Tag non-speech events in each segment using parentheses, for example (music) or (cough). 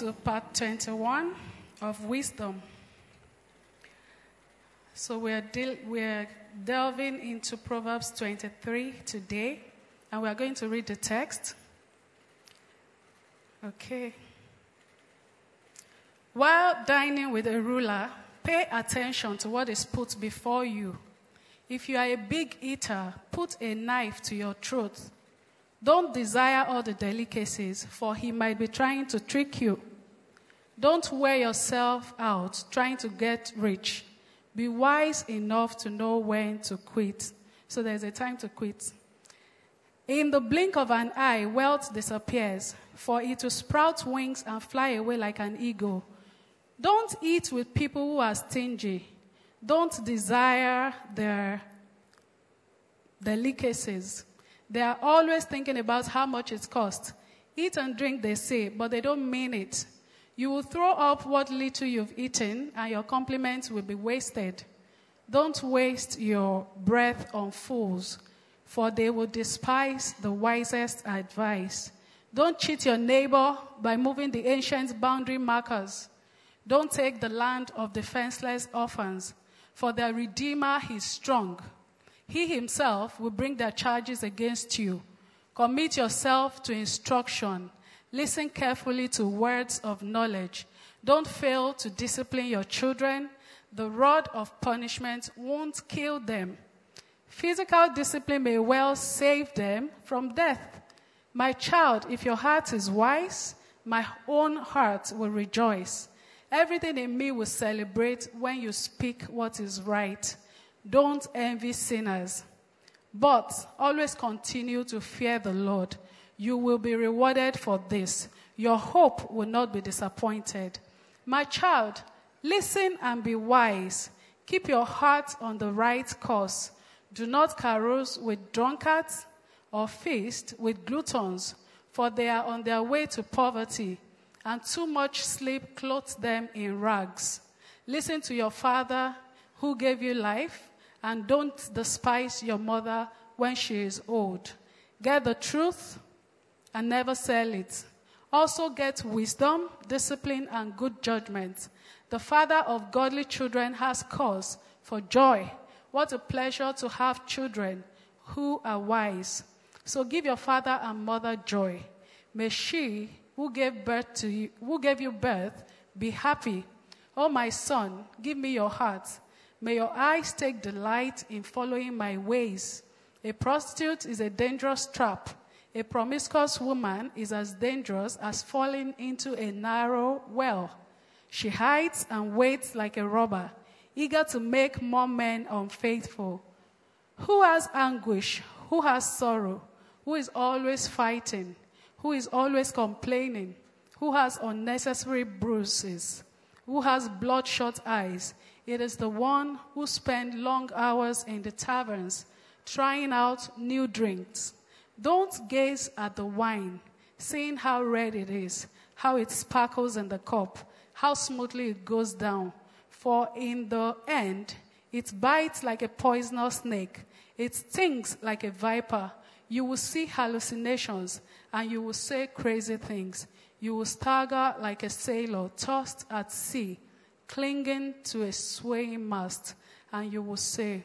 to part 21 of Wisdom. So we're, del- we're delving into Proverbs 23 today, and we're going to read the text. Okay. While dining with a ruler, pay attention to what is put before you. If you are a big eater, put a knife to your throat. Don't desire all the delicacies, for he might be trying to trick you. Don't wear yourself out trying to get rich. Be wise enough to know when to quit. So there's a time to quit. In the blink of an eye, wealth disappears, for it will sprout wings and fly away like an eagle. Don't eat with people who are stingy. Don't desire their delicacies. They are always thinking about how much it costs. Eat and drink, they say, but they don't mean it. You will throw up what little you've eaten, and your compliments will be wasted. Don't waste your breath on fools, for they will despise the wisest advice. Don't cheat your neighbor by moving the ancient boundary markers. Don't take the land of defenseless orphans, for their Redeemer is strong. He himself will bring their charges against you. Commit yourself to instruction. Listen carefully to words of knowledge. Don't fail to discipline your children. The rod of punishment won't kill them. Physical discipline may well save them from death. My child, if your heart is wise, my own heart will rejoice. Everything in me will celebrate when you speak what is right. Don't envy sinners, but always continue to fear the Lord. You will be rewarded for this. Your hope will not be disappointed. My child, listen and be wise. Keep your heart on the right course. Do not carouse with drunkards or feast with gluttons, for they are on their way to poverty, and too much sleep clothes them in rags. Listen to your father who gave you life, and don't despise your mother when she is old. Get the truth and never sell it. Also get wisdom, discipline, and good judgment. The father of godly children has cause for joy. What a pleasure to have children who are wise. So give your father and mother joy. May she who gave birth to you, who gave you birth, be happy. Oh my son, give me your heart. May your eyes take delight in following my ways. A prostitute is a dangerous trap. A promiscuous woman is as dangerous as falling into a narrow well. She hides and waits like a robber, eager to make more men unfaithful. Who has anguish? Who has sorrow? Who is always fighting? Who is always complaining? Who has unnecessary bruises? Who has bloodshot eyes? It is the one who spends long hours in the taverns trying out new drinks. Don't gaze at the wine, seeing how red it is, how it sparkles in the cup, how smoothly it goes down. For in the end, it bites like a poisonous snake, it stings like a viper. You will see hallucinations and you will say crazy things. You will stagger like a sailor tossed at sea, clinging to a swaying mast, and you will say,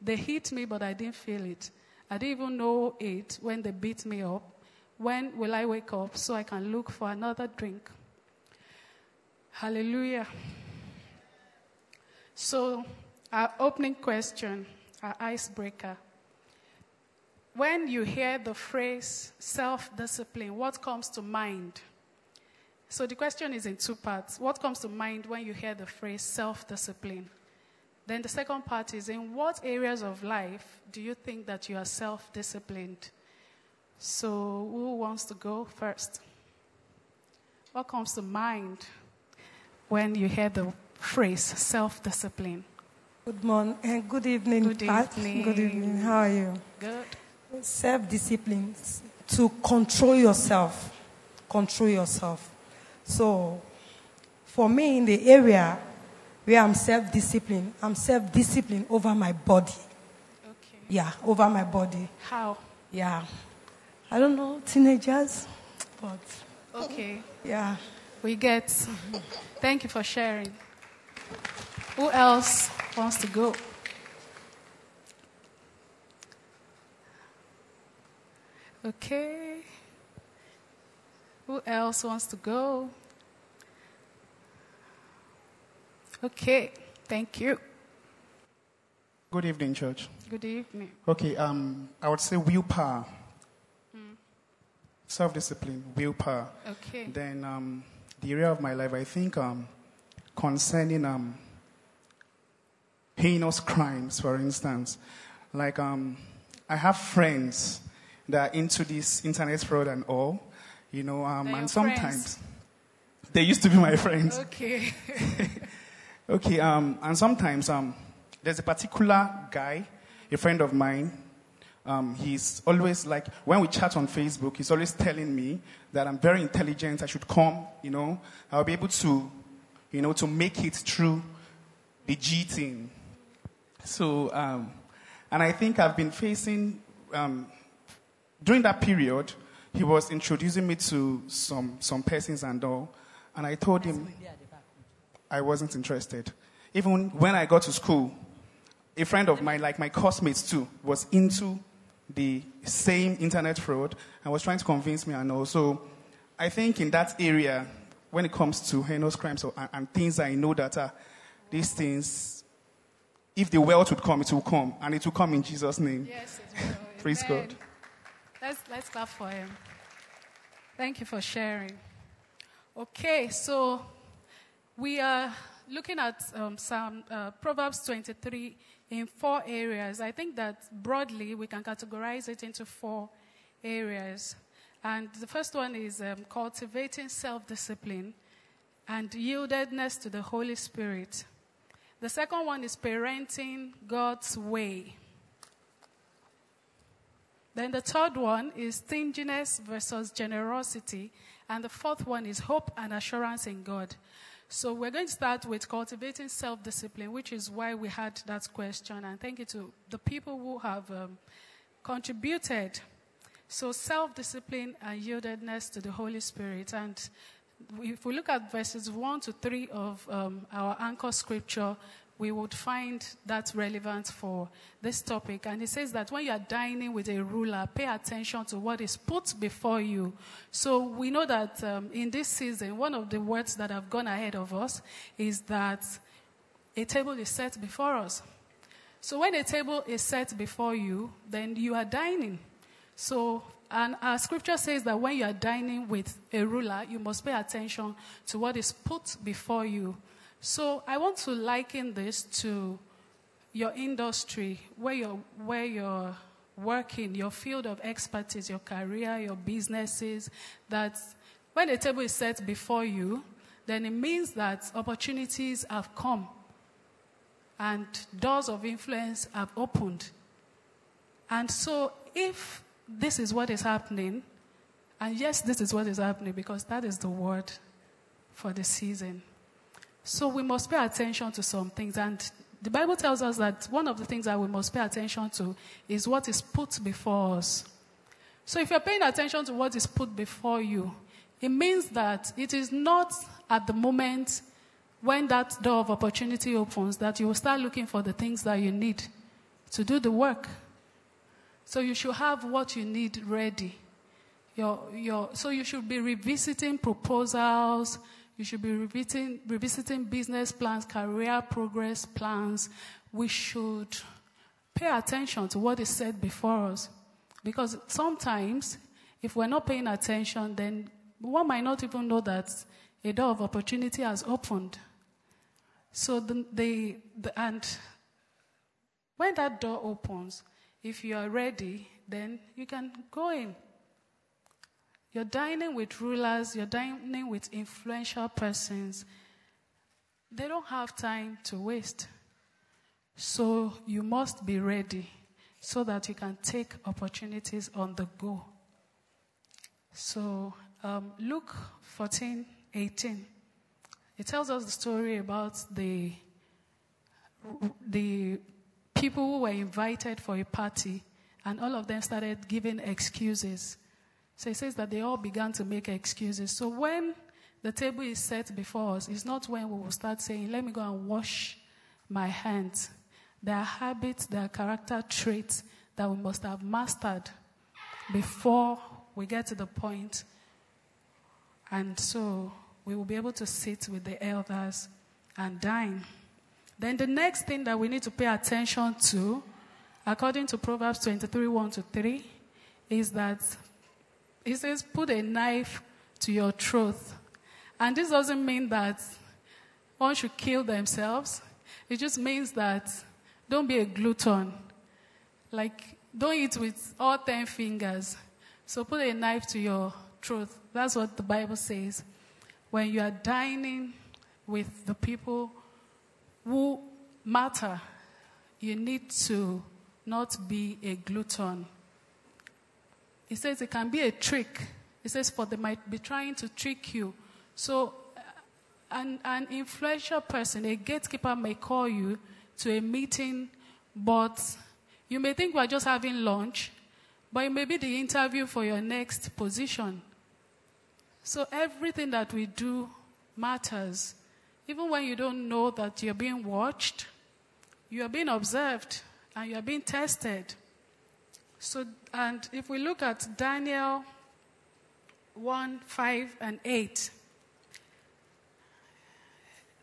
They hit me, but I didn't feel it. I didn't even know it when they beat me up. When will I wake up so I can look for another drink? Hallelujah. So, our opening question, our icebreaker. When you hear the phrase self discipline, what comes to mind? So, the question is in two parts. What comes to mind when you hear the phrase self discipline? Then the second part is in what areas of life do you think that you are self disciplined? So, who wants to go first? What comes to mind when you hear the phrase self discipline? Good morning and good evening. Good Pat. evening. Good evening. How are you? Good. Self discipline to control yourself. Control yourself. So, for me, in the area where I'm self disciplined. I'm self disciplined over my body. Okay. Yeah, over my body. How? Yeah. I don't know, teenagers, but Okay. yeah. We get. Thank you for sharing. Who else wants to go? Okay. Who else wants to go? Okay. Thank you. Good evening, church. Good evening. Okay, um, I would say willpower, self-discipline, willpower. Okay. Then um, the area of my life, I think, um, concerning um, heinous crimes, for instance, like um, I have friends that are into this internet fraud and all, you know, um, and sometimes friends? they used to be my friends. Okay. (laughs) Okay, um, and sometimes um, there's a particular guy, a friend of mine. Um, he's always like, when we chat on Facebook, he's always telling me that I'm very intelligent. I should come, you know, I'll be able to, you know, to make it through the G thing. So, um, and I think I've been facing, um, during that period, he was introducing me to some, some persons and all. And I told him, I wasn't interested. Even when I got to school, a friend of mine, like my classmates too, was into the same internet fraud and was trying to convince me and also I think in that area, when it comes to heinous crimes or, and, and things I know that are these things, if the wealth would come, it will come, and it will come in Jesus' name. Yes, it will. (laughs) Praise Amen. God. Let's, let's clap for him. Thank you for sharing. Okay, so we are looking at um, some uh, Proverbs 23 in four areas. I think that broadly we can categorize it into four areas. And the first one is um, cultivating self discipline and yieldedness to the Holy Spirit. The second one is parenting God's way. Then the third one is stinginess versus generosity. And the fourth one is hope and assurance in God. So we're going to start with cultivating self discipline, which is why we had that question. And thank you to the people who have um, contributed. So self discipline and yieldedness to the Holy Spirit. And if we look at verses 1 to 3 of um, our anchor scripture, we would find that relevant for this topic. And it says that when you are dining with a ruler, pay attention to what is put before you. So we know that um, in this season, one of the words that have gone ahead of us is that a table is set before us. So when a table is set before you, then you are dining. So, and our scripture says that when you are dining with a ruler, you must pay attention to what is put before you. So I want to liken this to your industry, where you're, where you're working, your field of expertise, your career, your businesses, that when a table is set before you, then it means that opportunities have come and doors of influence have opened. And so if this is what is happening, and yes, this is what is happening because that is the word for the season. So we must pay attention to some things. And the Bible tells us that one of the things that we must pay attention to is what is put before us. So if you're paying attention to what is put before you, it means that it is not at the moment when that door of opportunity opens that you will start looking for the things that you need to do the work. So you should have what you need ready. Your, your, so you should be revisiting proposals, you should be revisiting, revisiting business plans, career progress plans. We should pay attention to what is said before us. Because sometimes, if we're not paying attention, then one might not even know that a door of opportunity has opened. So, the, the, the, and when that door opens, if you are ready, then you can go in. You're dining with rulers, you're dining with influential persons. They don't have time to waste. So you must be ready so that you can take opportunities on the go. So um, Luke 14 18. It tells us the story about the the people who were invited for a party, and all of them started giving excuses. So it says that they all began to make excuses. So when the table is set before us, it's not when we will start saying, Let me go and wash my hands. There are habits, there are character traits that we must have mastered before we get to the point. And so we will be able to sit with the elders and dine. Then the next thing that we need to pay attention to, according to Proverbs 23 1 to 3, is that it says, put a knife to your throat. And this doesn't mean that one should kill themselves. It just means that don't be a glutton. Like, don't eat with all 10 fingers. So put a knife to your throat. That's what the Bible says. When you are dining with the people who matter, you need to not be a glutton. It says it can be a trick. It says, for they might be trying to trick you. So, uh, an, an influential person, a gatekeeper, may call you to a meeting, but you may think we're just having lunch, but it may be the interview for your next position. So, everything that we do matters. Even when you don't know that you're being watched, you are being observed, and you are being tested. So, and if we look at Daniel 1, 5, and 8,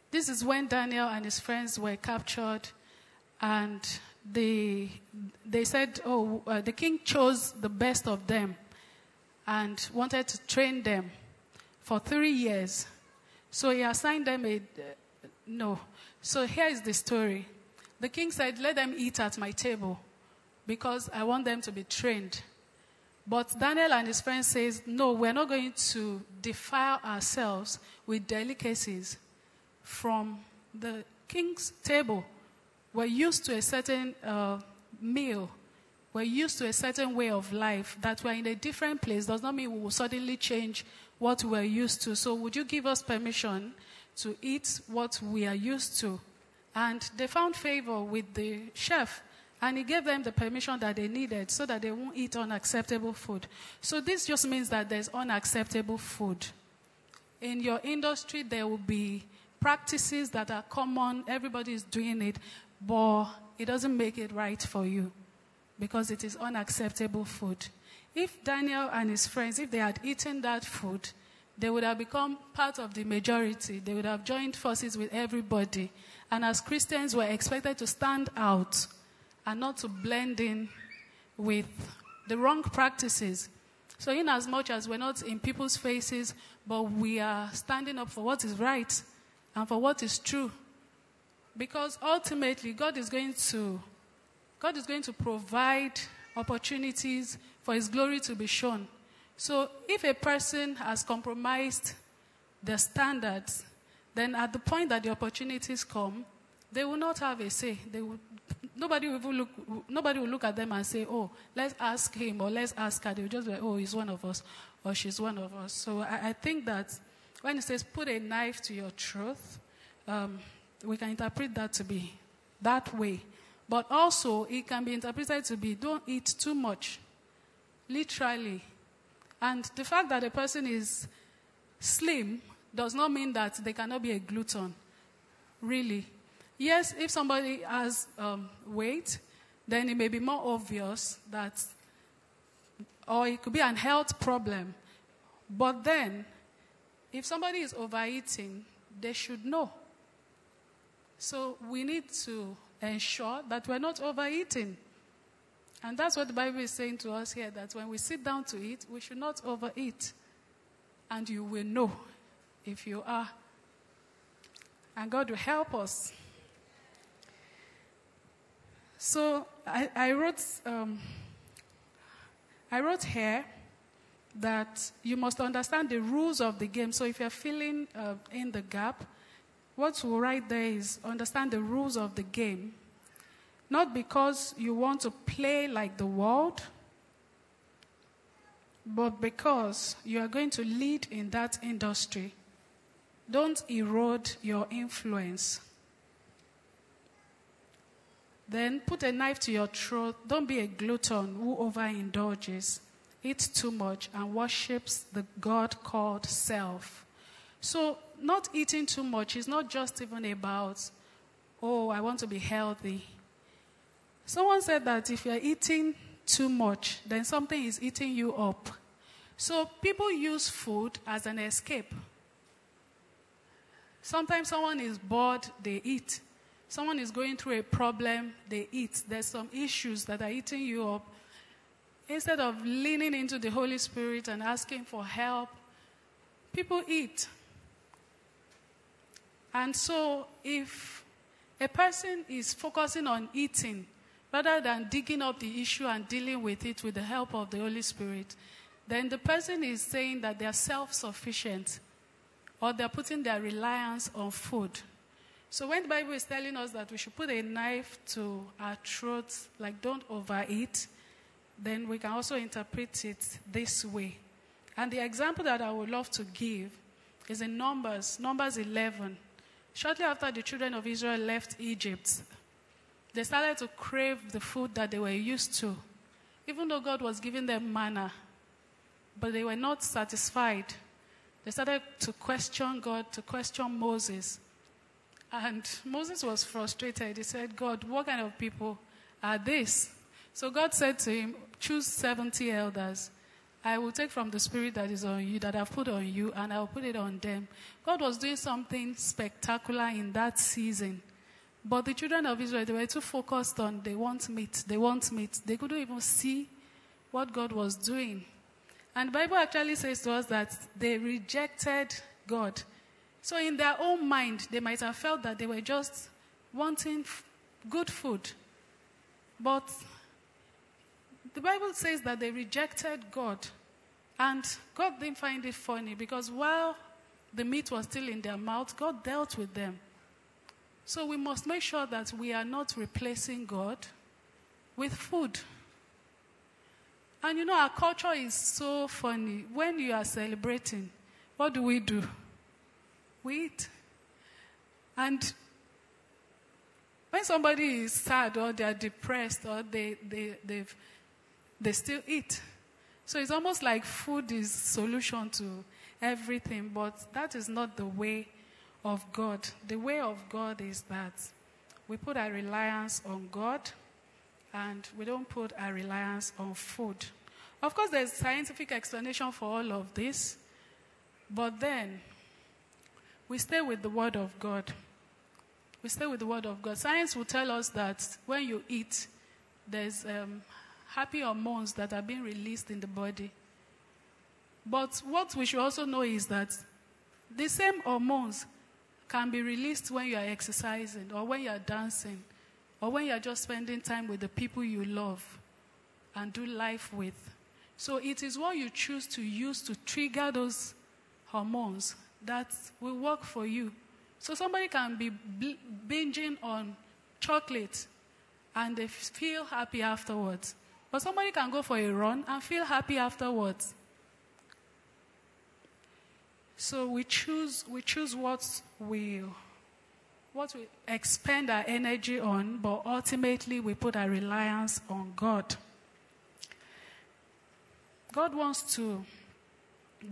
this is when Daniel and his friends were captured, and they, they said, Oh, uh, the king chose the best of them and wanted to train them for three years. So he assigned them a. Uh, no. So here is the story. The king said, Let them eat at my table because I want them to be trained. But Daniel and his friends says, no, we're not going to defile ourselves with delicacies from the king's table. We're used to a certain uh, meal. We're used to a certain way of life. That we're in a different place does not mean we will suddenly change what we're used to. So, would you give us permission to eat what we are used to? And they found favor with the chef and he gave them the permission that they needed so that they won't eat unacceptable food. So this just means that there's unacceptable food. In your industry, there will be practices that are common, everybody is doing it, but it doesn't make it right for you because it is unacceptable food. If Daniel and his friends, if they had eaten that food, they would have become part of the majority. They would have joined forces with everybody. And as Christians, we're expected to stand out and not to blend in with the wrong practices. So, in as much as we're not in people's faces, but we are standing up for what is right and for what is true. Because ultimately, God is going to, God is going to provide opportunities for His glory to be shown. So, if a person has compromised their standards, then at the point that the opportunities come, they will not have a say. They will, nobody will look. Nobody will look at them and say, "Oh, let's ask him or let's ask her." They will just be like, "Oh, he's one of us or she's one of us." So I, I think that when it says "put a knife to your truth," um, we can interpret that to be that way. But also, it can be interpreted to be don't eat too much, literally. And the fact that a person is slim does not mean that they cannot be a glutton, really. Yes, if somebody has um, weight, then it may be more obvious that, or it could be an health problem. But then, if somebody is overeating, they should know. So we need to ensure that we're not overeating. And that's what the Bible is saying to us here that when we sit down to eat, we should not overeat. And you will know if you are. And God will help us. So I, I wrote, um, I wrote here that you must understand the rules of the game. So if you're filling uh, in the gap, what we'll write there is understand the rules of the game. Not because you want to play like the world, but because you are going to lead in that industry. Don't erode your influence. Then put a knife to your throat. Don't be a glutton who overindulges, eats too much, and worships the God called self. So, not eating too much is not just even about, oh, I want to be healthy. Someone said that if you're eating too much, then something is eating you up. So, people use food as an escape. Sometimes someone is bored, they eat. Someone is going through a problem, they eat. There's some issues that are eating you up. Instead of leaning into the Holy Spirit and asking for help, people eat. And so, if a person is focusing on eating rather than digging up the issue and dealing with it with the help of the Holy Spirit, then the person is saying that they are self sufficient or they're putting their reliance on food. So when the Bible is telling us that we should put a knife to our throats, like don't overeat, then we can also interpret it this way. And the example that I would love to give is in Numbers, Numbers 11. Shortly after the children of Israel left Egypt, they started to crave the food that they were used to, even though God was giving them manna. But they were not satisfied. They started to question God, to question Moses. And Moses was frustrated. He said, God, what kind of people are these? So God said to him, Choose 70 elders. I will take from the spirit that is on you, that I've put on you, and I will put it on them. God was doing something spectacular in that season. But the children of Israel, they were too focused on they want meat, they want meat. They couldn't even see what God was doing. And Bible actually says to us that they rejected God. So in their own mind, they might have felt that they were just wanting f- good food. But the Bible says that they rejected God. And God didn't find it funny because while the meat was still in their mouth, God dealt with them. So we must make sure that we are not replacing God with food. And you know, our culture is so funny. When you are celebrating, what do we do? And when somebody is sad or they are depressed or they, they, they've, they still eat. So it's almost like food is solution to everything, but that is not the way of God. The way of God is that we put our reliance on God and we don't put our reliance on food. Of course, there's scientific explanation for all of this, but then we stay with the Word of God. We stay with the Word of God. Science will tell us that when you eat, there's um, happy hormones that are being released in the body. But what we should also know is that the same hormones can be released when you are exercising or when you are dancing or when you are just spending time with the people you love and do life with. So it is what you choose to use to trigger those hormones that will work for you. So somebody can be binging on chocolate and they feel happy afterwards. But somebody can go for a run and feel happy afterwards. So we choose we choose what we what we expend our energy on, but ultimately we put our reliance on God. God wants to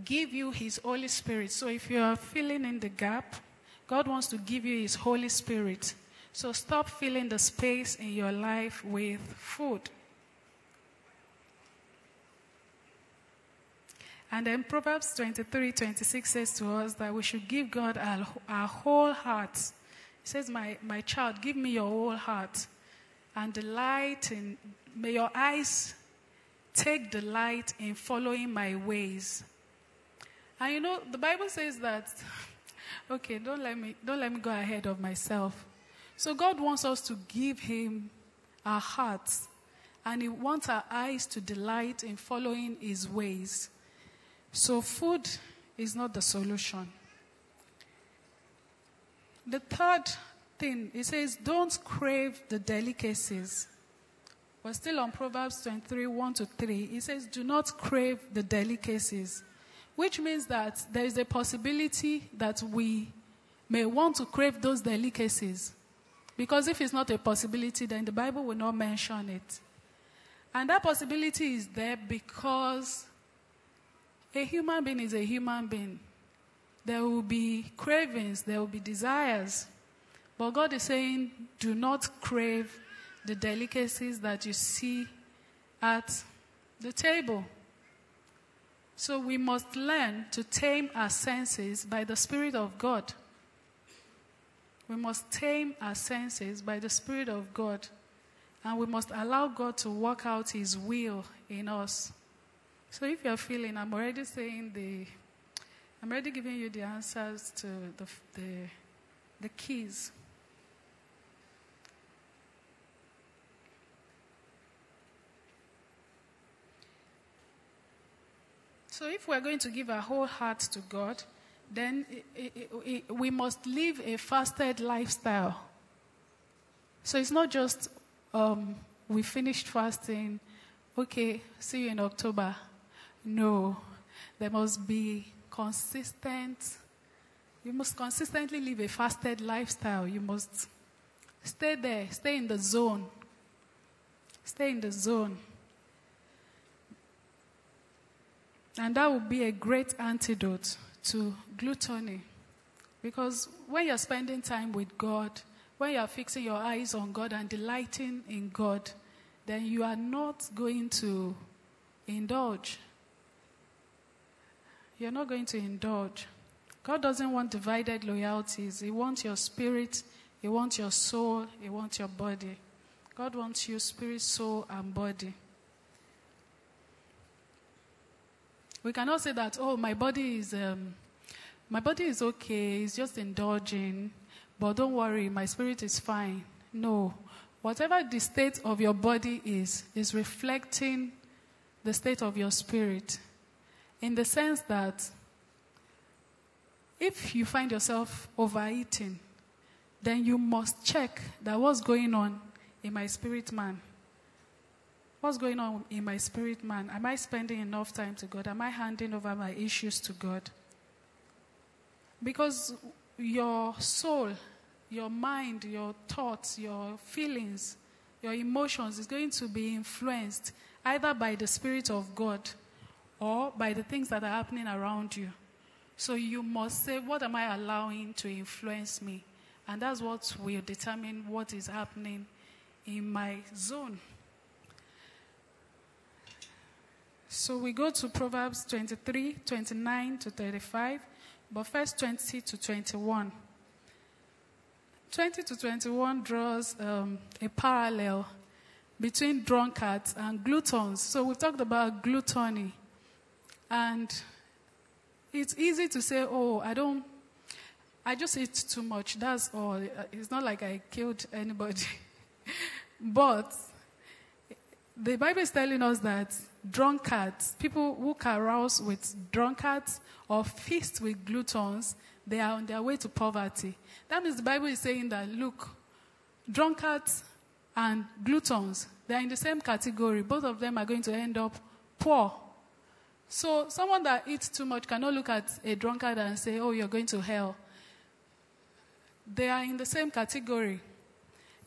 give you His Holy Spirit. So if you are filling in the gap, God wants to give you His Holy Spirit. So stop filling the space in your life with food. And then Proverbs 23 26 says to us that we should give God our, our whole heart. He says, my, my child, give me your whole heart and delight in, may your eyes take delight in following my ways. And you know, the Bible says that, (laughs) okay, don't let me, don't let me go ahead of myself. So God wants us to give Him our hearts, and He wants our eyes to delight in following His ways. So food is not the solution. The third thing, it says, don't crave the delicacies. We're still on Proverbs 23 1 to 3. It says, do not crave the delicacies which means that there is a possibility that we may want to crave those delicacies. Because if it's not a possibility, then the Bible will not mention it. And that possibility is there because a human being is a human being. There will be cravings, there will be desires. But God is saying, do not crave the delicacies that you see at the table. So we must learn to tame our senses by the Spirit of God. We must tame our senses by the Spirit of God. And we must allow God to work out His will in us. So if you're feeling, I'm already saying the, I'm already giving you the answers to the, the, the keys. So, if we're going to give our whole heart to God, then we must live a fasted lifestyle. So, it's not just um, we finished fasting, okay, see you in October. No, there must be consistent, you must consistently live a fasted lifestyle. You must stay there, stay in the zone. Stay in the zone. And that would be a great antidote to gluttony. Because when you're spending time with God, when you're fixing your eyes on God and delighting in God, then you are not going to indulge. You're not going to indulge. God doesn't want divided loyalties. He wants your spirit, He wants your soul, He wants your body. God wants you spirit, soul, and body. We cannot say that, oh, my body is, um, my body is okay, it's just indulging, but don't worry, my spirit is fine. No. Whatever the state of your body is, is reflecting the state of your spirit. In the sense that if you find yourself overeating, then you must check that what's going on in my spirit man. What's going on in my spirit man? Am I spending enough time to God? Am I handing over my issues to God? Because your soul, your mind, your thoughts, your feelings, your emotions is going to be influenced either by the Spirit of God or by the things that are happening around you. So you must say, What am I allowing to influence me? And that's what will determine what is happening in my zone. So we go to Proverbs 23, 29 to 35, but first 20 to 21. 20 to 21 draws um, a parallel between drunkards and gluttons. So we've talked about gluttony. And it's easy to say, oh, I don't, I just eat too much. That's all. It's not like I killed anybody. (laughs) but the Bible is telling us that drunkards, people who carouse with drunkards or feast with gluttons, they are on their way to poverty. That means the Bible is saying that, look, drunkards and gluttons, they are in the same category. Both of them are going to end up poor. So someone that eats too much cannot look at a drunkard and say, oh, you're going to hell. They are in the same category.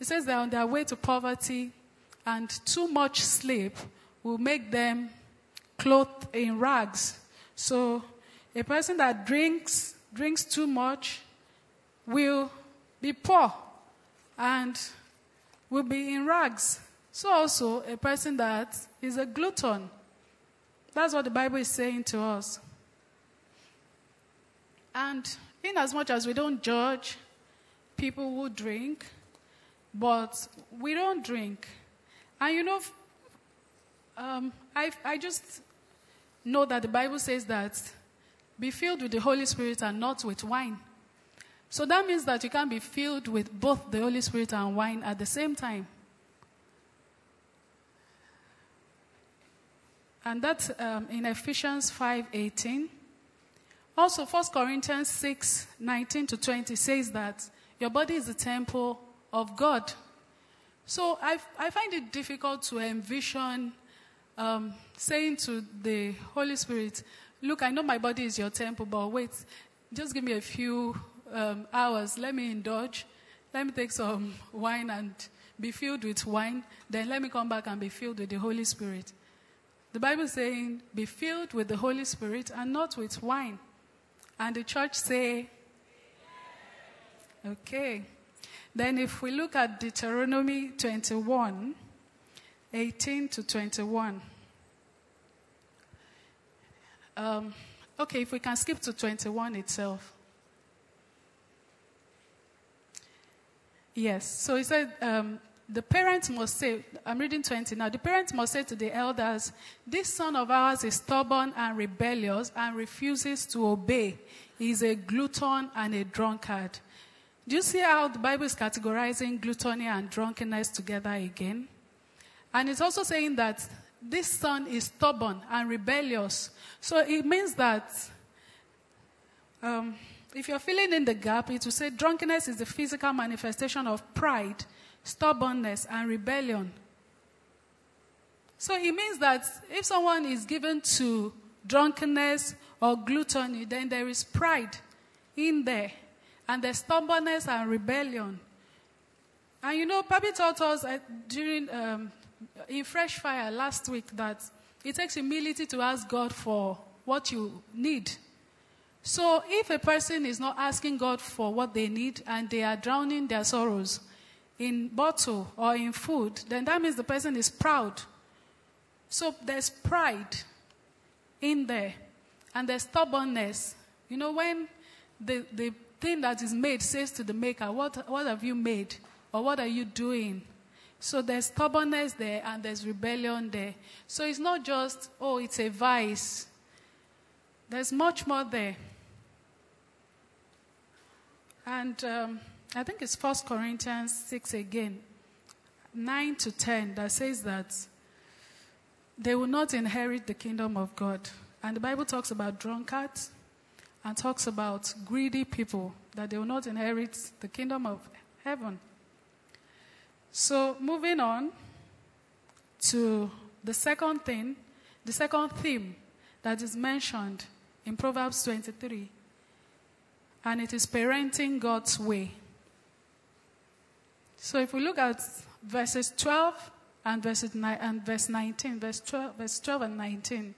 It says they're on their way to poverty, and too much sleep will make them clothed in rags. So a person that drinks drinks too much will be poor and will be in rags. So also a person that is a glutton. That's what the Bible is saying to us. And in as much as we don't judge people who drink, but we don't drink. And you know, um, I, I just know that the Bible says that be filled with the Holy Spirit and not with wine. So that means that you can't be filled with both the Holy Spirit and wine at the same time. And that's um, in Ephesians 5:18. Also, 1 Corinthians 6, 19 to 20 says that your body is the temple of God. So I, I find it difficult to envision um, saying to the Holy Spirit, Look, I know my body is your temple, but wait, just give me a few um, hours. Let me indulge. let me take some (laughs) wine and be filled with wine, then let me come back and be filled with the Holy Spirit. The Bible is saying, be filled with the Holy Spirit and not with wine. And the church say, okay. Then if we look at Deuteronomy 21, 18 to 21. Um, okay, if we can skip to 21 itself. Yes, so he said, um, the parents must say, I'm reading 20 now, the parents must say to the elders, This son of ours is stubborn and rebellious and refuses to obey. He is a glutton and a drunkard. Do you see how the Bible is categorizing gluttony and drunkenness together again? And it's also saying that this son is stubborn and rebellious. So it means that um, if you're filling in the gap, it will say drunkenness is the physical manifestation of pride stubbornness, and rebellion. So it means that if someone is given to drunkenness or gluttony, then there is pride in there, and there's stubbornness and rebellion. And you know, Papi taught us uh, during um, in Fresh Fire last week that it takes humility to ask God for what you need. So if a person is not asking God for what they need and they are drowning their sorrows, in bottle or in food, then that means the person is proud. So there's pride in there and there's stubbornness. You know, when the, the thing that is made says to the maker, what, what have you made? Or what are you doing? So there's stubbornness there and there's rebellion there. So it's not just, oh, it's a vice. There's much more there. And um, I think it's First Corinthians 6 again, 9 to 10, that says that they will not inherit the kingdom of God. And the Bible talks about drunkards and talks about greedy people, that they will not inherit the kingdom of heaven. So, moving on to the second thing, the second theme that is mentioned in Proverbs 23, and it is parenting God's way. So if we look at verses 12 and, verses and verse 19, verse 12, verse 12 and 19,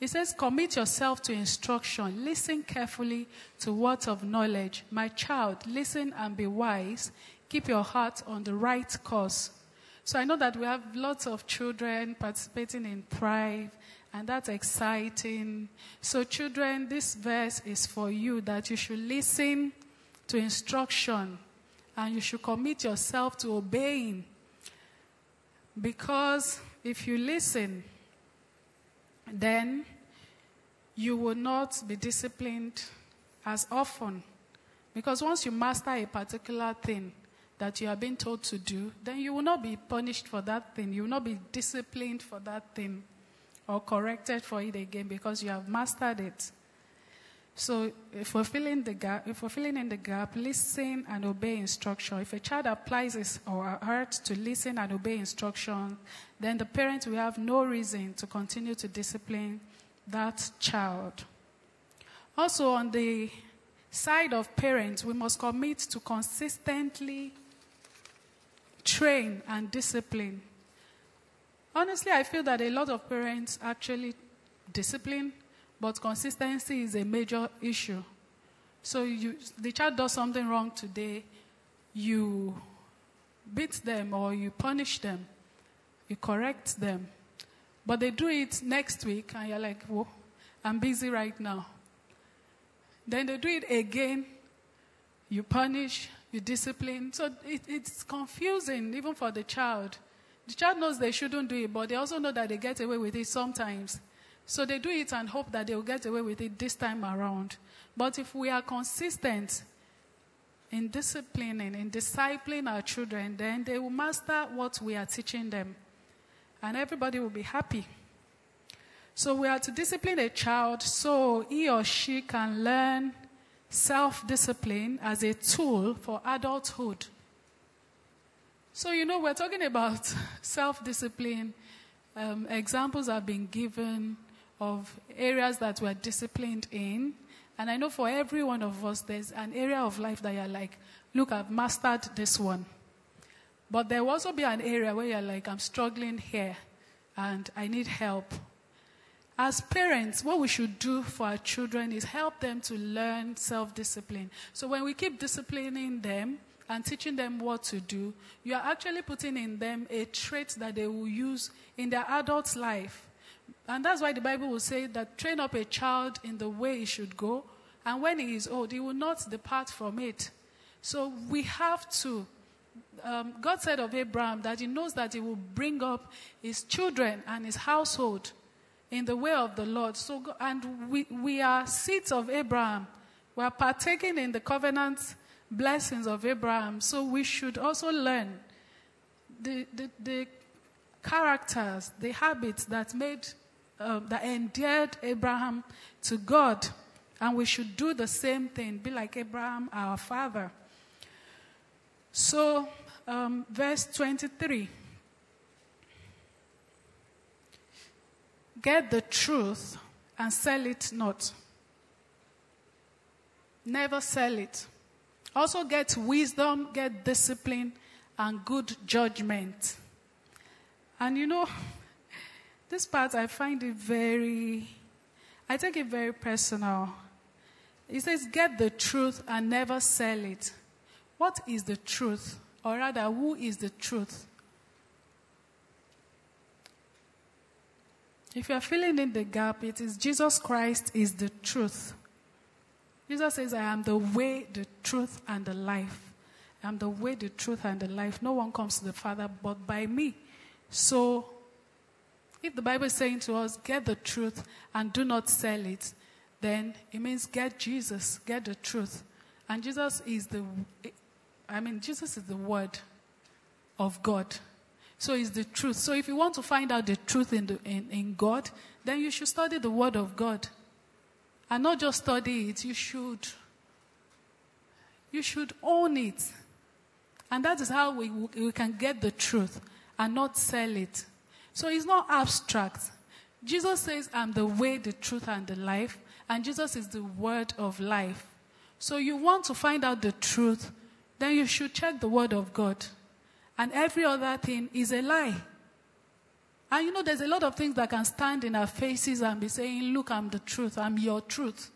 it says, Commit yourself to instruction. Listen carefully to words of knowledge. My child, listen and be wise. Keep your heart on the right course. So I know that we have lots of children participating in Thrive, and that's exciting. So, children, this verse is for you that you should listen to instruction and you should commit yourself to obeying. Because if you listen, then you will not be disciplined as often. Because once you master a particular thing that you are being told to do, then you will not be punished for that thing. You will not be disciplined for that thing or corrected for it again because you have mastered it. So uh, if we're filling the gap, if uh, we're filling in the gap, listen and obey instruction. If a child applies his or her heart to listen and obey instruction, then the parent will have no reason to continue to discipline that child. Also, on the side of parents, we must commit to consistently train and discipline. Honestly, I feel that a lot of parents actually discipline but consistency is a major issue. So you, the child does something wrong today, you beat them or you punish them, you correct them. But they do it next week and you're like, whoa, I'm busy right now. Then they do it again, you punish, you discipline. So it, it's confusing even for the child. The child knows they shouldn't do it, but they also know that they get away with it sometimes. So they do it and hope that they will get away with it this time around. But if we are consistent in disciplining, in discipling our children, then they will master what we are teaching them. And everybody will be happy. So we are to discipline a child so he or she can learn self discipline as a tool for adulthood. So, you know, we're talking about (laughs) self discipline. Um, examples have been given of areas that we're disciplined in. And I know for every one of us, there's an area of life that you're like, look, I've mastered this one. But there will also be an area where you're like, I'm struggling here and I need help. As parents, what we should do for our children is help them to learn self discipline. So when we keep disciplining them and teaching them what to do, you are actually putting in them a trait that they will use in their adult life. And that's why the Bible will say that train up a child in the way he should go, and when he is old, he will not depart from it. So we have to. Um, God said of Abraham that he knows that he will bring up his children and his household in the way of the Lord. So, and we, we are seeds of Abraham. We are partaking in the covenant blessings of Abraham. So we should also learn the, the, the characters, the habits that made, uh, that endeared Abraham to God. And we should do the same thing, be like Abraham, our father. So, um, verse 23. Get the truth and sell it not. Never sell it. Also, get wisdom, get discipline, and good judgment. And you know, (laughs) this part I find it very, I take it very personal. He says, Get the truth and never sell it. What is the truth? Or rather, who is the truth? If you are filling in the gap, it is Jesus Christ is the truth. Jesus says, I am the way, the truth, and the life. I am the way, the truth, and the life. No one comes to the Father but by me. So, if the Bible is saying to us, get the truth and do not sell it, then it means get Jesus, get the truth. And Jesus is the, I mean, Jesus is the Word of God. So it's the truth. So if you want to find out the truth in, the, in, in God, then you should study the Word of God. And not just study it, you should, you should own it. And that is how we, we can get the truth and not sell it. So it's not abstract. Jesus says, I'm the way, the truth, and the life. And Jesus is the word of life. So you want to find out the truth, then you should check the word of God. And every other thing is a lie. And you know, there's a lot of things that can stand in our faces and be saying, Look, I'm the truth, I'm your truth.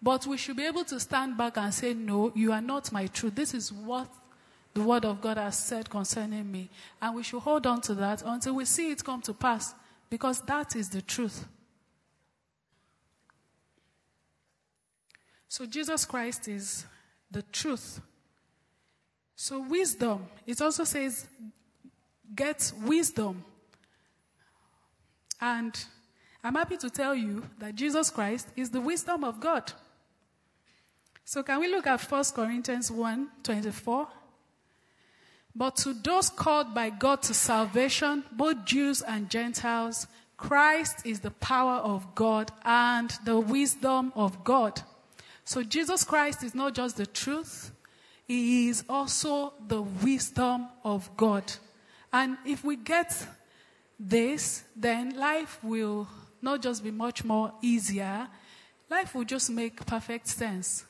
But we should be able to stand back and say, No, you are not my truth. This is what the word of God has said concerning me. And we should hold on to that until we see it come to pass, because that is the truth. So Jesus Christ is the truth. So, wisdom, it also says, get wisdom. And I'm happy to tell you that Jesus Christ is the wisdom of God. So, can we look at 1 Corinthians 1 24? But to those called by God to salvation, both Jews and Gentiles, Christ is the power of God and the wisdom of God. So, Jesus Christ is not just the truth, he is also the wisdom of God. And if we get this, then life will not just be much more easier, life will just make perfect sense.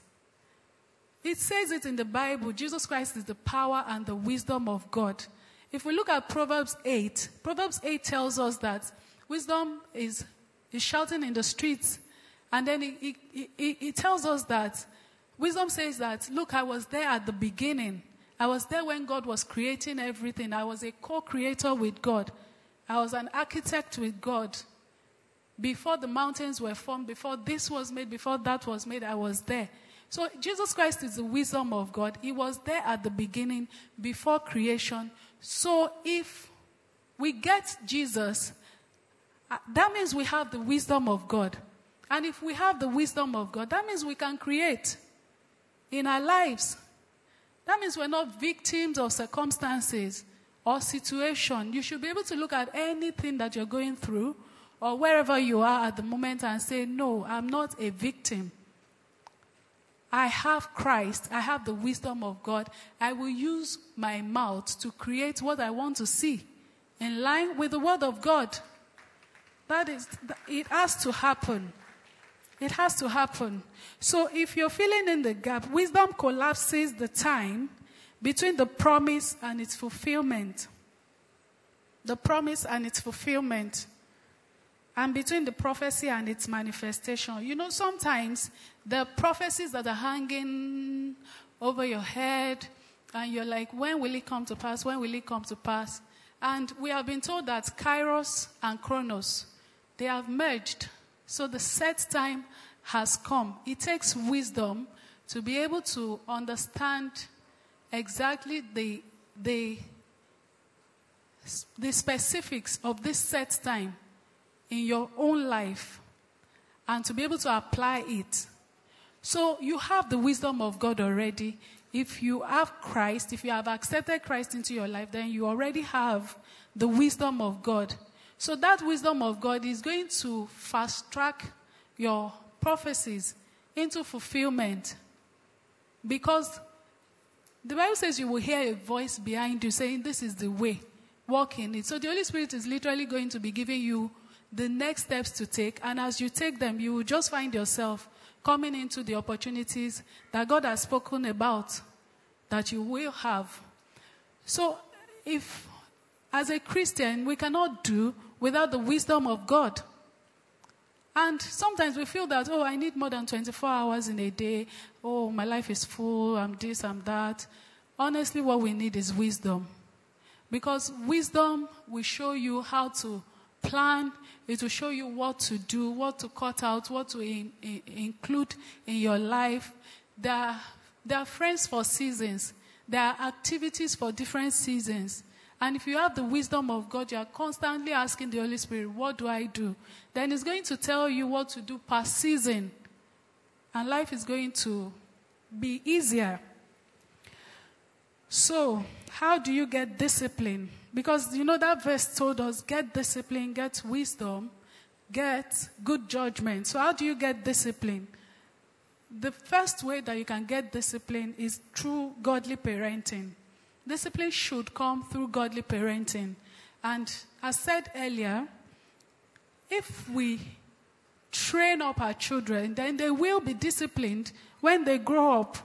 It says it in the Bible Jesus Christ is the power and the wisdom of God. If we look at Proverbs 8, Proverbs 8 tells us that wisdom is, is shouting in the streets. And then it, it, it, it tells us that Wisdom says that, look, I was there at the beginning. I was there when God was creating everything. I was a co creator with God. I was an architect with God. Before the mountains were formed, before this was made, before that was made, I was there. So Jesus Christ is the wisdom of God. He was there at the beginning, before creation. So if we get Jesus, uh, that means we have the wisdom of God. And if we have the wisdom of God, that means we can create in our lives. That means we're not victims of circumstances or situation. You should be able to look at anything that you're going through or wherever you are at the moment and say, No, I'm not a victim. I have Christ. I have the wisdom of God. I will use my mouth to create what I want to see in line with the word of God. That is, it has to happen. It has to happen. So if you're filling in the gap, wisdom collapses the time between the promise and its fulfillment. The promise and its fulfillment. And between the prophecy and its manifestation. You know, sometimes the prophecies that are hanging over your head, and you're like, when will it come to pass? When will it come to pass? And we have been told that Kairos and Chronos, they have merged. So the set time has come. It takes wisdom to be able to understand exactly the, the, the specifics of this set time in your own life and to be able to apply it. So you have the wisdom of God already. If you have Christ, if you have accepted Christ into your life, then you already have the wisdom of God. So that wisdom of God is going to fast track your prophecies into fulfillment. Because the Bible says you will hear a voice behind you saying, This is the way, walk in it. So the Holy Spirit is literally going to be giving you the next steps to take. And as you take them, you will just find yourself coming into the opportunities that God has spoken about that you will have. So if, as a Christian, we cannot do without the wisdom of God. And sometimes we feel that, oh, I need more than 24 hours in a day. Oh, my life is full. I'm this, I'm that. Honestly, what we need is wisdom. Because wisdom will show you how to plan, it will show you what to do, what to cut out, what to in, in, include in your life. There are, there are friends for seasons, there are activities for different seasons. And if you have the wisdom of God, you are constantly asking the Holy Spirit, What do I do? Then He's going to tell you what to do per season. And life is going to be easier. So, how do you get discipline? Because you know that verse told us get discipline, get wisdom, get good judgment. So, how do you get discipline? The first way that you can get discipline is through godly parenting. Discipline should come through godly parenting. And as said earlier, if we train up our children, then they will be disciplined when they grow up.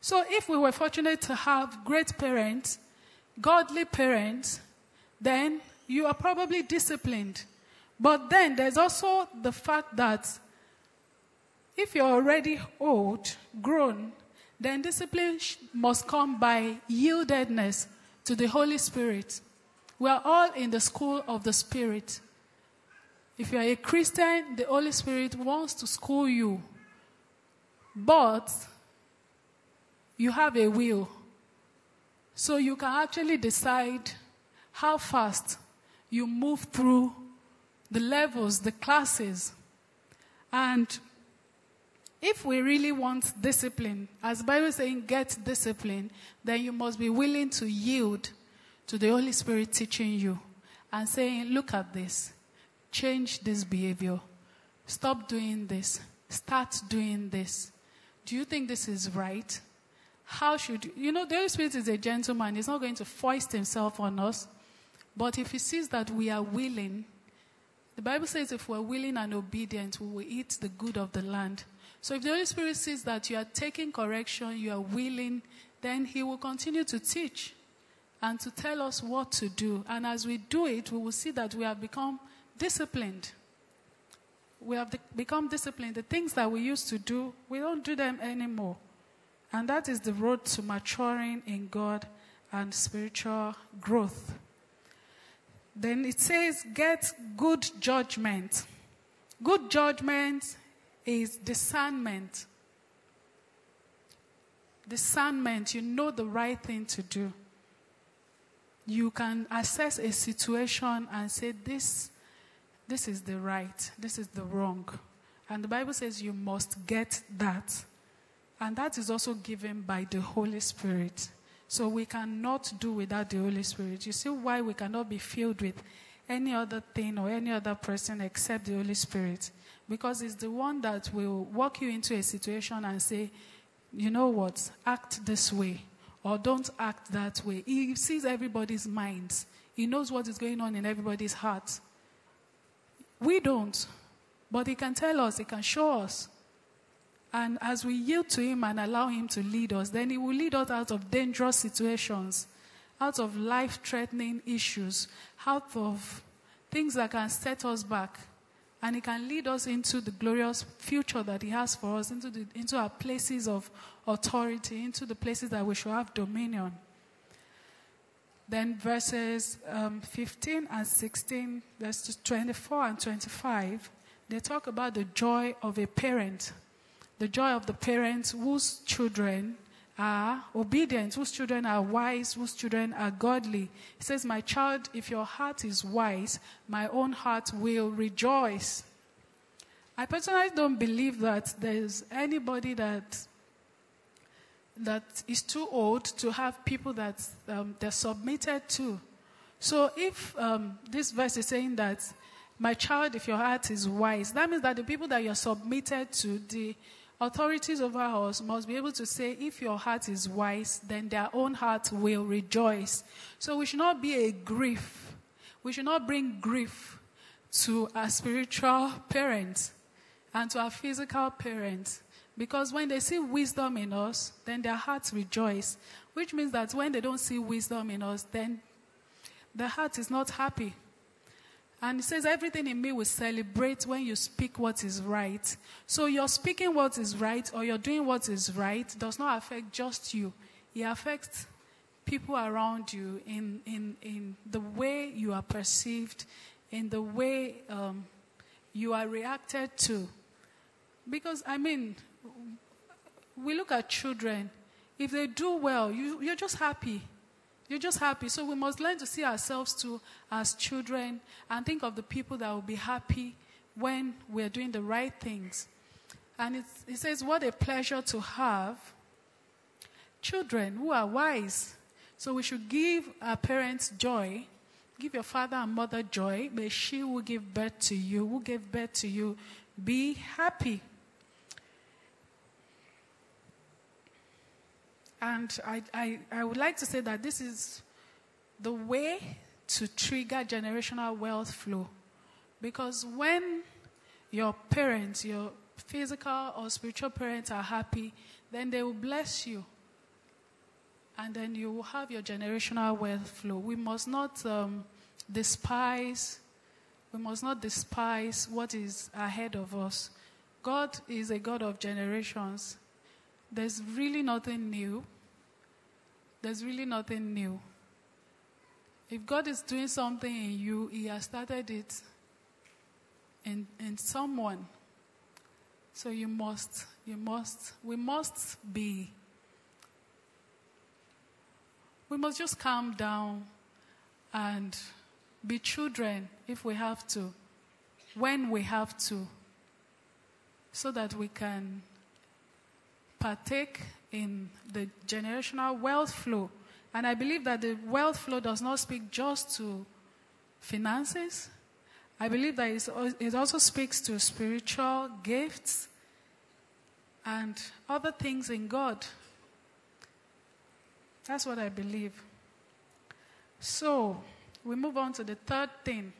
So if we were fortunate to have great parents, godly parents, then you are probably disciplined. But then there's also the fact that if you're already old, grown, then discipline must come by yieldedness to the Holy Spirit. We are all in the school of the Spirit. If you are a Christian, the Holy Spirit wants to school you. But you have a will. So you can actually decide how fast you move through the levels, the classes. And if we really want discipline, as Bible is saying, get discipline, then you must be willing to yield to the Holy Spirit teaching you and saying, look at this, change this behavior, stop doing this, start doing this. Do you think this is right? How should you, you know, the Holy Spirit is a gentleman. He's not going to foist himself on us. But if he sees that we are willing, the Bible says if we're willing and obedient, we will eat the good of the land. So if the Holy Spirit sees that you are taking correction, you are willing, then He will continue to teach and to tell us what to do. And as we do it, we will see that we have become disciplined. We have become disciplined. The things that we used to do, we don't do them anymore. And that is the road to maturing in God and spiritual growth. Then it says, get good judgment. Good judgment is discernment. Discernment, you know the right thing to do. You can assess a situation and say, this, this is the right, this is the wrong. And the Bible says you must get that. And that is also given by the Holy Spirit. So we cannot do without the Holy Spirit. You see why we cannot be filled with any other thing or any other person except the Holy Spirit. Because it's the one that will walk you into a situation and say, you know what, act this way or don't act that way. He sees everybody's minds, he knows what is going on in everybody's heart. We don't. But He can tell us, He can show us. And as we yield to Him and allow Him to lead us, then He will lead us out of dangerous situations, out of life threatening issues, out of things that can set us back. And He can lead us into the glorious future that He has for us, into, the, into our places of authority, into the places that we should have dominion. Then verses um, 15 and 16, verses 24 and 25, they talk about the joy of a parent. The joy of the parents whose children are obedient, whose children are wise, whose children are godly. He says, My child, if your heart is wise, my own heart will rejoice. I personally don't believe that there's anybody that that is too old to have people that um, they're submitted to. So if um, this verse is saying that, my child, if your heart is wise, that means that the people that you're submitted to, the authorities over us, must be able to say, if your heart is wise, then their own heart will rejoice. So we should not be a grief. We should not bring grief to our spiritual parents and to our physical parents. Because when they see wisdom in us, then their hearts rejoice. Which means that when they don't see wisdom in us, then the heart is not happy. And it says, Everything in me will celebrate when you speak what is right. So you're speaking what is right or you're doing what is right does not affect just you, it affects people around you in, in, in the way you are perceived, in the way um, you are reacted to. Because, I mean, we look at children. If they do well, you, you're just happy. You're just happy. So we must learn to see ourselves too as children and think of the people that will be happy when we're doing the right things. And it says, What a pleasure to have children who are wise. So we should give our parents joy. Give your father and mother joy. May she who give birth to you, who gave birth to you, be happy. And I, I, I would like to say that this is the way to trigger generational wealth flow. Because when your parents, your physical or spiritual parents are happy, then they will bless you. And then you will have your generational wealth flow. We must not um, despise, we must not despise what is ahead of us. God is a God of generations. There's really nothing new. There's really nothing new. If God is doing something in you, He has started it in, in someone. So you must, you must, we must be, we must just calm down and be children if we have to, when we have to, so that we can partake in the generational wealth flow. And I believe that the wealth flow does not speak just to finances. I believe that it also speaks to spiritual gifts and other things in God. That's what I believe. So, we move on to the third thing.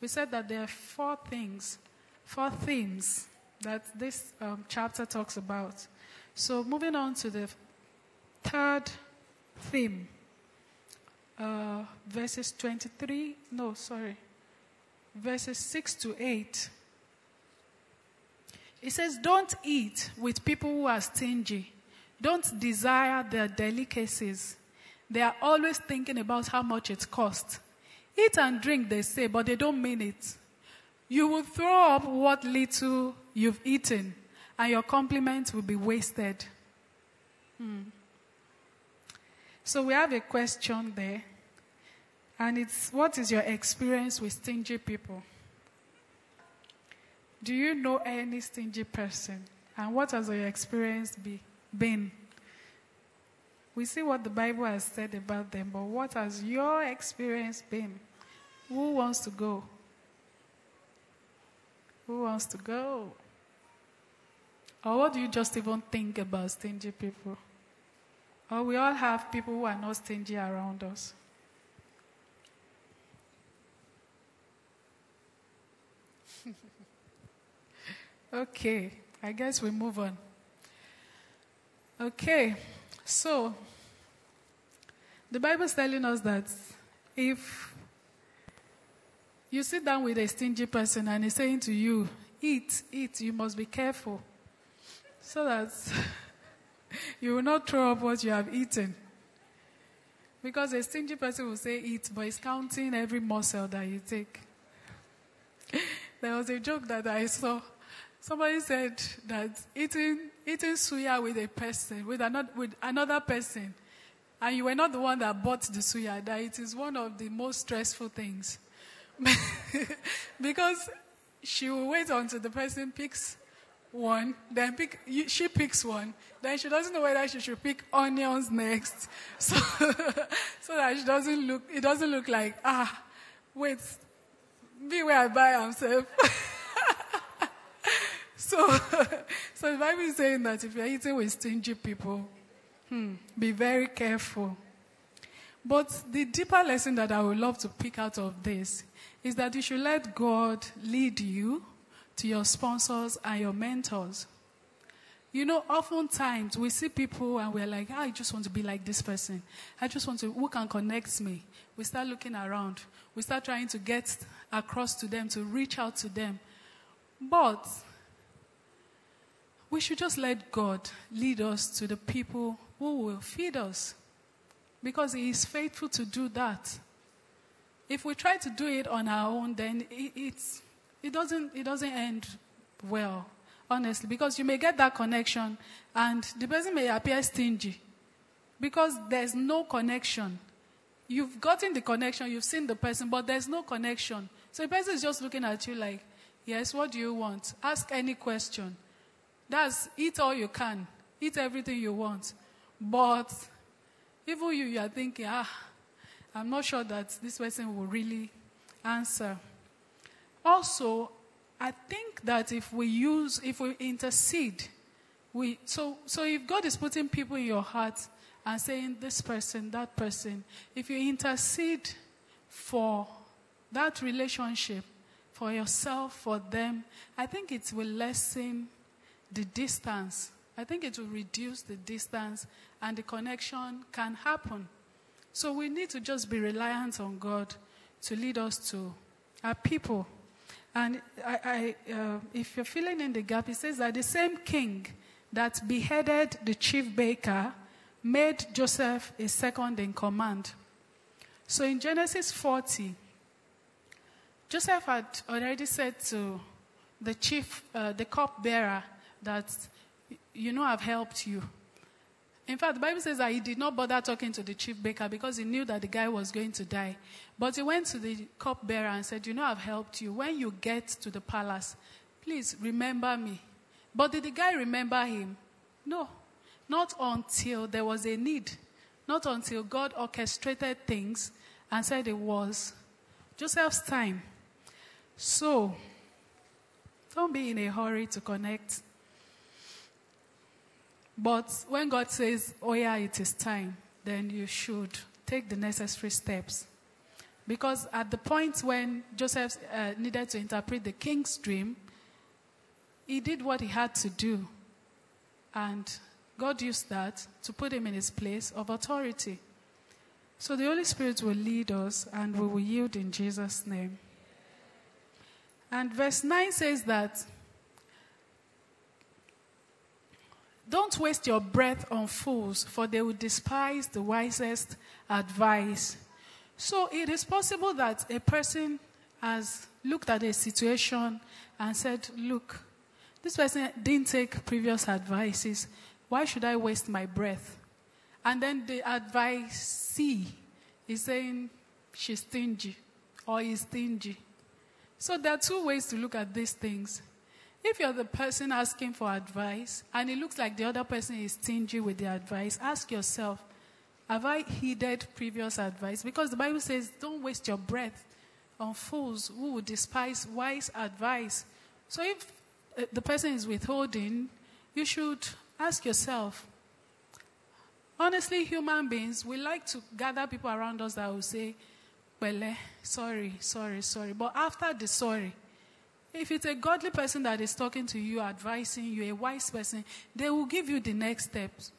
We said that there are four things, four themes that this um, chapter talks about. So, moving on to the third theme, uh, verses 23, no, sorry, verses 6 to 8. It says, Don't eat with people who are stingy. Don't desire their delicacies. They are always thinking about how much it costs. Eat and drink, they say, but they don't mean it. You will throw up what little you've eaten and your compliments will be wasted. Hmm. So we have a question there, and it's what is your experience with stingy people? Do you know any stingy person? And what has your experience be, been? We see what the Bible has said about them, but what has your experience been? Who wants to go? Who wants to go? Or what do you just even think about stingy people? Or we all have people who are not stingy around us. (laughs) Okay, I guess we move on. Okay, so the Bible is telling us that if you sit down with a stingy person and he's saying to you, Eat, eat, you must be careful so that (laughs) you will not throw up what you have eaten. Because a stingy person will say eat, but he's counting every morsel that you take. (laughs) There was a joke that I saw. Somebody said that eating, eating suya with a person, with another, with another person, and you were not the one that bought the suya, that it is one of the most stressful things. (laughs) because she will wait until the person picks one, then pick, she picks one, then she doesn't know whether she should pick onions next. (laughs) So, so that she doesn't look, it doesn't look like, ah, wait, be where I buy myself. (laughs) so, so the Bible is saying that if you're eating with stingy people, hmm, be very careful. But the deeper lesson that I would love to pick out of this is that you should let God lead you to your sponsors and your mentors. You know, oftentimes we see people and we're like, oh, I just want to be like this person. I just want to, who can connect me? We start looking around. We start trying to get across to them, to reach out to them. But we should just let God lead us to the people who will feed us because He is faithful to do that. If we try to do it on our own, then it, it's, it, doesn't, it doesn't end well, honestly, because you may get that connection and the person may appear stingy because there's no connection. You've gotten the connection, you've seen the person, but there's no connection. So the person is just looking at you like, yes, what do you want? Ask any question. That's eat all you can, eat everything you want. But even you, you are thinking, ah, I'm not sure that this person will really answer. Also, I think that if we use, if we intercede, we, so, so if God is putting people in your heart and saying this person, that person, if you intercede for that relationship, for yourself, for them, I think it will lessen the distance. I think it will reduce the distance and the connection can happen. So we need to just be reliant on God to lead us to our people. And I, I, uh, if you're filling in the gap, it says that the same king that beheaded the chief baker made Joseph a second in command. So in Genesis 40, Joseph had already said to the chief, uh, the cupbearer, that, you know, I've helped you. In fact, the Bible says that he did not bother talking to the chief baker because he knew that the guy was going to die. But he went to the cupbearer and said, You know, I've helped you. When you get to the palace, please remember me. But did the guy remember him? No. Not until there was a need. Not until God orchestrated things and said it was Joseph's time. So, don't be in a hurry to connect. But when God says, oh yeah, it is time, then you should take the necessary steps. Because at the point when Joseph uh, needed to interpret the king's dream, he did what he had to do. And God used that to put him in his place of authority. So the Holy Spirit will lead us and we will yield in Jesus' name. And verse 9 says that Don't waste your breath on fools, for they will despise the wisest advice. So it is possible that a person has looked at a situation and said, Look, this person didn't take previous advices. Why should I waste my breath? And then the advice advisee is saying she's stingy or he's stingy. So there are two ways to look at these things. If you're the person asking for advice and it looks like the other person is stingy with the advice, ask yourself, have I heeded previous advice? Because the Bible says, don't waste your breath on fools who despise wise advice. So if uh, the person is withholding, you should ask yourself. Honestly, human beings, we like to gather people around us that will say, well, sorry, sorry, sorry. But after the sorry, if it's a godly person that is talking to you, advising you, a wise person, they will give you the next steps.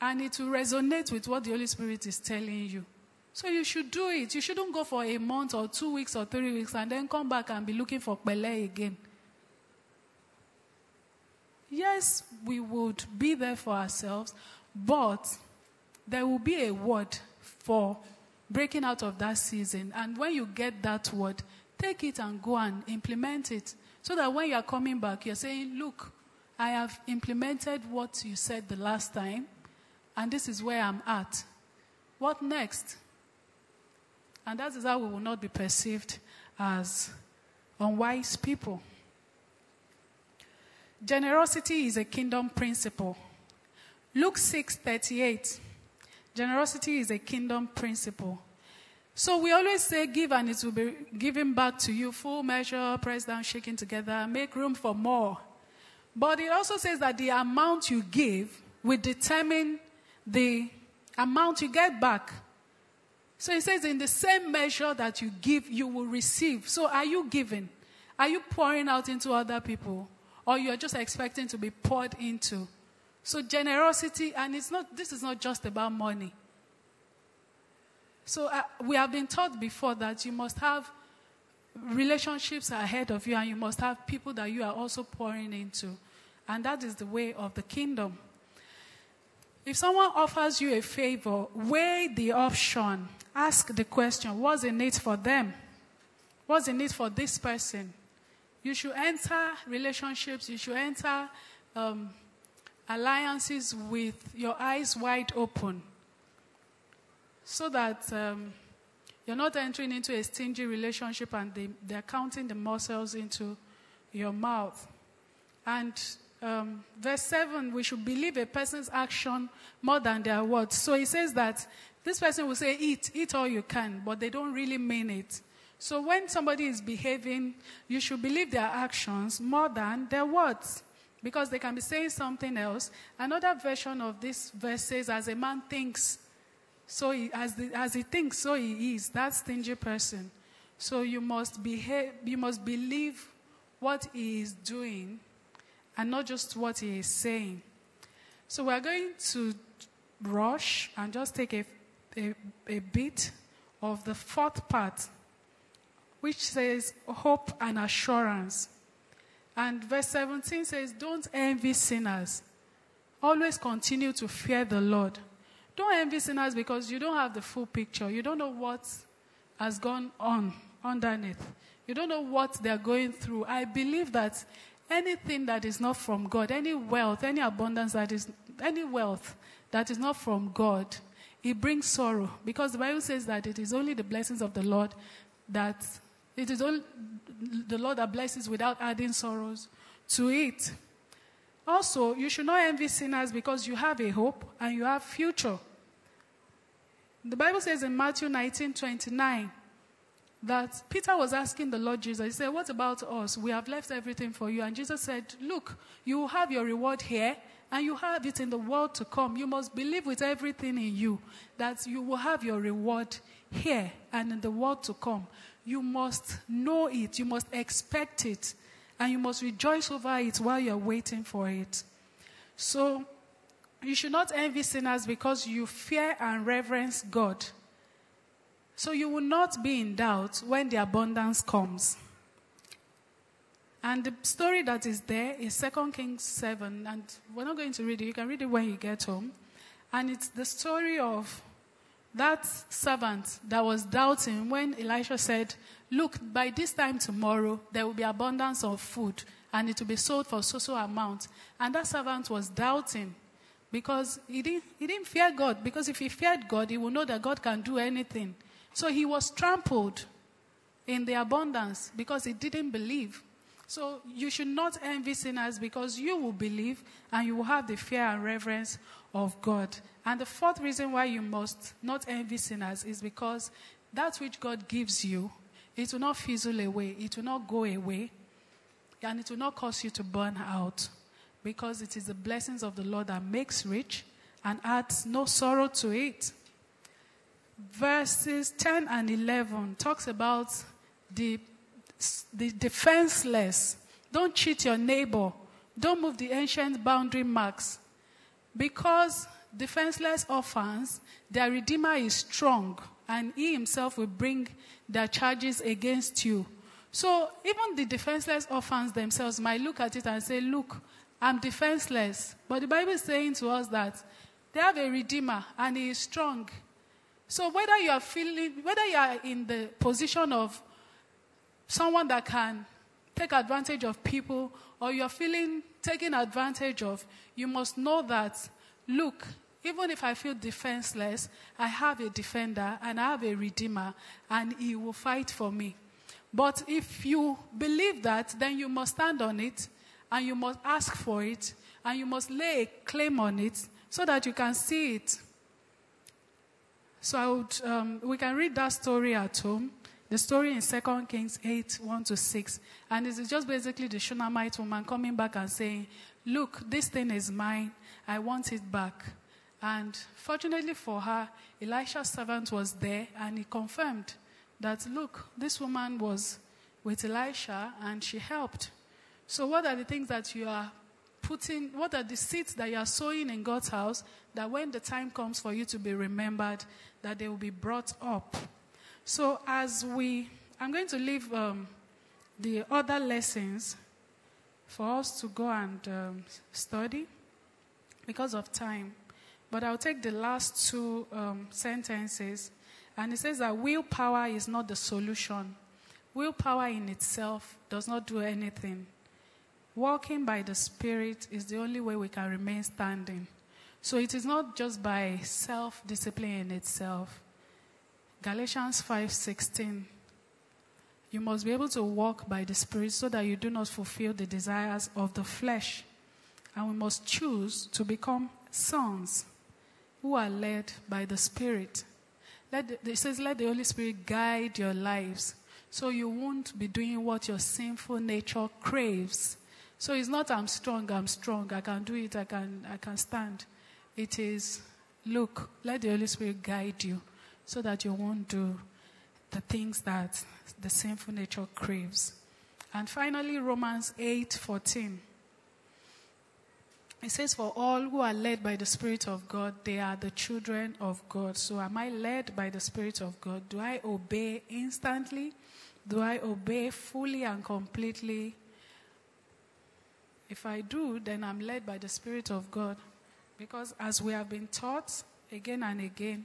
And it will resonate with what the Holy Spirit is telling you. So you should do it. You shouldn't go for a month or two weeks or three weeks and then come back and be looking for Pele again. Yes, we would be there for ourselves, but there will be a word for breaking out of that season. And when you get that word, take it and go and implement it. So that when you are coming back, you're saying, Look, I have implemented what you said the last time, and this is where I'm at. What next? And that is how we will not be perceived as unwise people. Generosity is a kingdom principle. Luke 6:38. Generosity is a kingdom principle. So we always say, give and it will be given back to you, full measure, press down, shaking together, make room for more. But it also says that the amount you give will determine the amount you get back. So it says, in the same measure that you give, you will receive. So are you giving? Are you pouring out into other people? Or you're just expecting to be poured into? So generosity, and it's not, this is not just about money. So uh, we have been taught before that you must have relationships ahead of you and you must have people that you are also pouring into. And that is the way of the kingdom. If someone offers you a favor, weigh the option. Ask the question what's in it for them? What's in it for this person? You should enter relationships, you should enter um, alliances with your eyes wide open so that um, you're not entering into a stingy relationship and they, they're counting the muscles into your mouth. And um, verse 7, we should believe a person's action more than their words. So he says that this person will say, Eat, eat all you can, but they don't really mean it. So when somebody is behaving, you should believe their actions more than their words because they can be saying something else. Another version of this verse says, As a man thinks, so he, as, the, as he thinks, so he is. That stingy person. So you must behave, you must believe what he is doing and not just what he is saying. So we're going to rush and just take a, a, a bit of the fourth part, which says hope and assurance. And verse 17 says, Don't envy sinners. Always continue to fear the Lord. Don't envy sinners because you don't have the full picture. You don't know what has gone on underneath. You don't know what they're going through. I believe that anything that is not from God, any wealth, any abundance that is, any wealth that is not from God, it brings sorrow. Because the Bible says that it is only the blessings of the Lord that it is only the Lord that blesses without adding sorrows to it. Also, you should not envy sinners because you have a hope and you have future. The Bible says in Matthew 19 29 that Peter was asking the Lord Jesus, he said, What about us? We have left everything for you. And Jesus said, Look, you have your reward here and you have it in the world to come. You must believe with everything in you that you will have your reward here and in the world to come you must know it, you must expect it, and you must rejoice over it while you're waiting for it. So, you should not envy sinners because you fear and reverence God. So, you will not be in doubt when the abundance comes. And the story that is there is 2 Kings 7, and we're not going to read it. You can read it when you get home. And it's the story of that servant that was doubting when Elisha said, Look, by this time tomorrow, there will be abundance of food and it will be sold for so so amount. And that servant was doubting because he didn't, he didn't fear God. Because if he feared God, he would know that God can do anything. So he was trampled in the abundance because he didn't believe. So you should not envy sinners because you will believe and you will have the fear and reverence of God. And the fourth reason why you must not envy sinners is because that which God gives you, it will not fizzle away, it will not go away, and it will not cause you to burn out because it is the blessings of the Lord that makes rich and adds no sorrow to it. Verses 10 and 11 talks about the the defenseless. Don't cheat your neighbor. Don't move the ancient boundary marks. Because defenseless orphans, their Redeemer is strong, and He Himself will bring their charges against you. So even the defenseless orphans themselves might look at it and say, Look, I'm defenseless. But the Bible is saying to us that they have a Redeemer, and He is strong. So whether you are feeling, whether you are in the position of someone that can take advantage of people or you're feeling taken advantage of, you must know that, look, even if I feel defenseless, I have a defender and I have a redeemer and he will fight for me. But if you believe that, then you must stand on it and you must ask for it and you must lay a claim on it so that you can see it. So would, um, we can read that story at home. The story in 2 Kings 8, 1 to 6. And it is just basically the Shunammite woman coming back and saying, Look, this thing is mine. I want it back. And fortunately for her, Elisha's servant was there and he confirmed that, Look, this woman was with Elisha and she helped. So, what are the things that you are putting, what are the seeds that you are sowing in God's house that when the time comes for you to be remembered, that they will be brought up? So, as we, I'm going to leave um, the other lessons for us to go and um, study because of time. But I'll take the last two um, sentences. And it says that willpower is not the solution. Willpower in itself does not do anything. Walking by the Spirit is the only way we can remain standing. So it is not just by self discipline in itself. Galatians 5:16 You must be able to walk by the Spirit so that you do not fulfill the desires of the flesh. And we must choose to become sons who are led by the Spirit. Let the, it says, let the Holy Spirit guide your lives so you won't be doing what your sinful nature craves. So it's not I'm strong, I'm strong, I can do it, I can, I can stand. It is, look, let the Holy Spirit guide you so that you won't do the things that the sinful nature craves. And finally, Romans 8 14. It says, For all who are led by the Spirit of God, they are the children of God. So, am I led by the Spirit of God? Do I obey instantly? Do I obey fully and completely? If I do, then I'm led by the Spirit of God. Because as we have been taught again and again,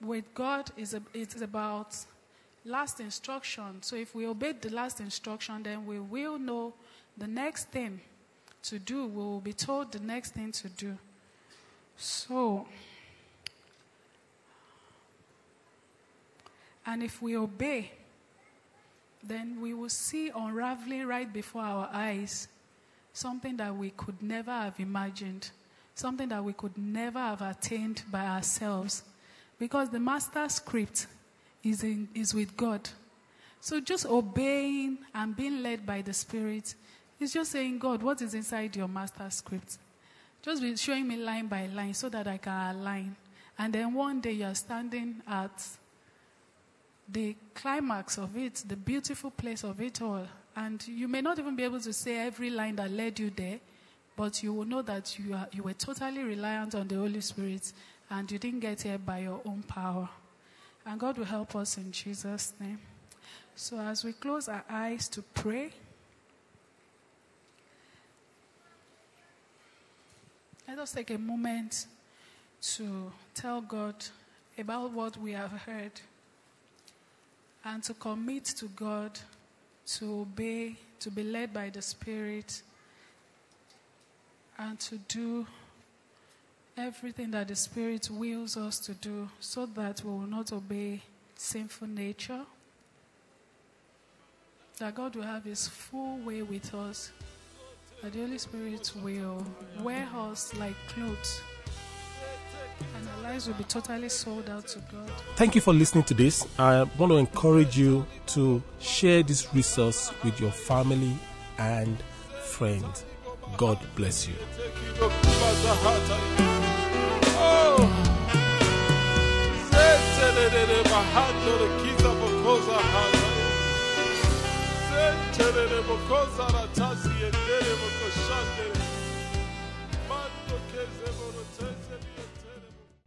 with God is it's about last instruction. So if we obey the last instruction, then we will know the next thing to do. We will be told the next thing to do. So, and if we obey, then we will see unraveling right before our eyes something that we could never have imagined, something that we could never have attained by ourselves. Because the master script is, in, is with God. So just obeying and being led by the Spirit is just saying, God, what is inside your master script? Just be showing me line by line so that I can align. And then one day you're standing at the climax of it, the beautiful place of it all. And you may not even be able to say every line that led you there, but you will know that you, are, you were totally reliant on the Holy Spirit and you didn't get here by your own power. And God will help us in Jesus' name. So, as we close our eyes to pray, let us take a moment to tell God about what we have heard and to commit to God to obey, to be led by the Spirit, and to do everything that the Spirit wills us to do so that we will not obey sinful nature. That God will have His full way with us. That the Holy Spirit will wear us like clothes. And our lives will be totally sold out to God. Thank you for listening to this. I want to encourage you to share this resource with your family and friends. God bless you. Because I'm a taxi and then I'm a shot.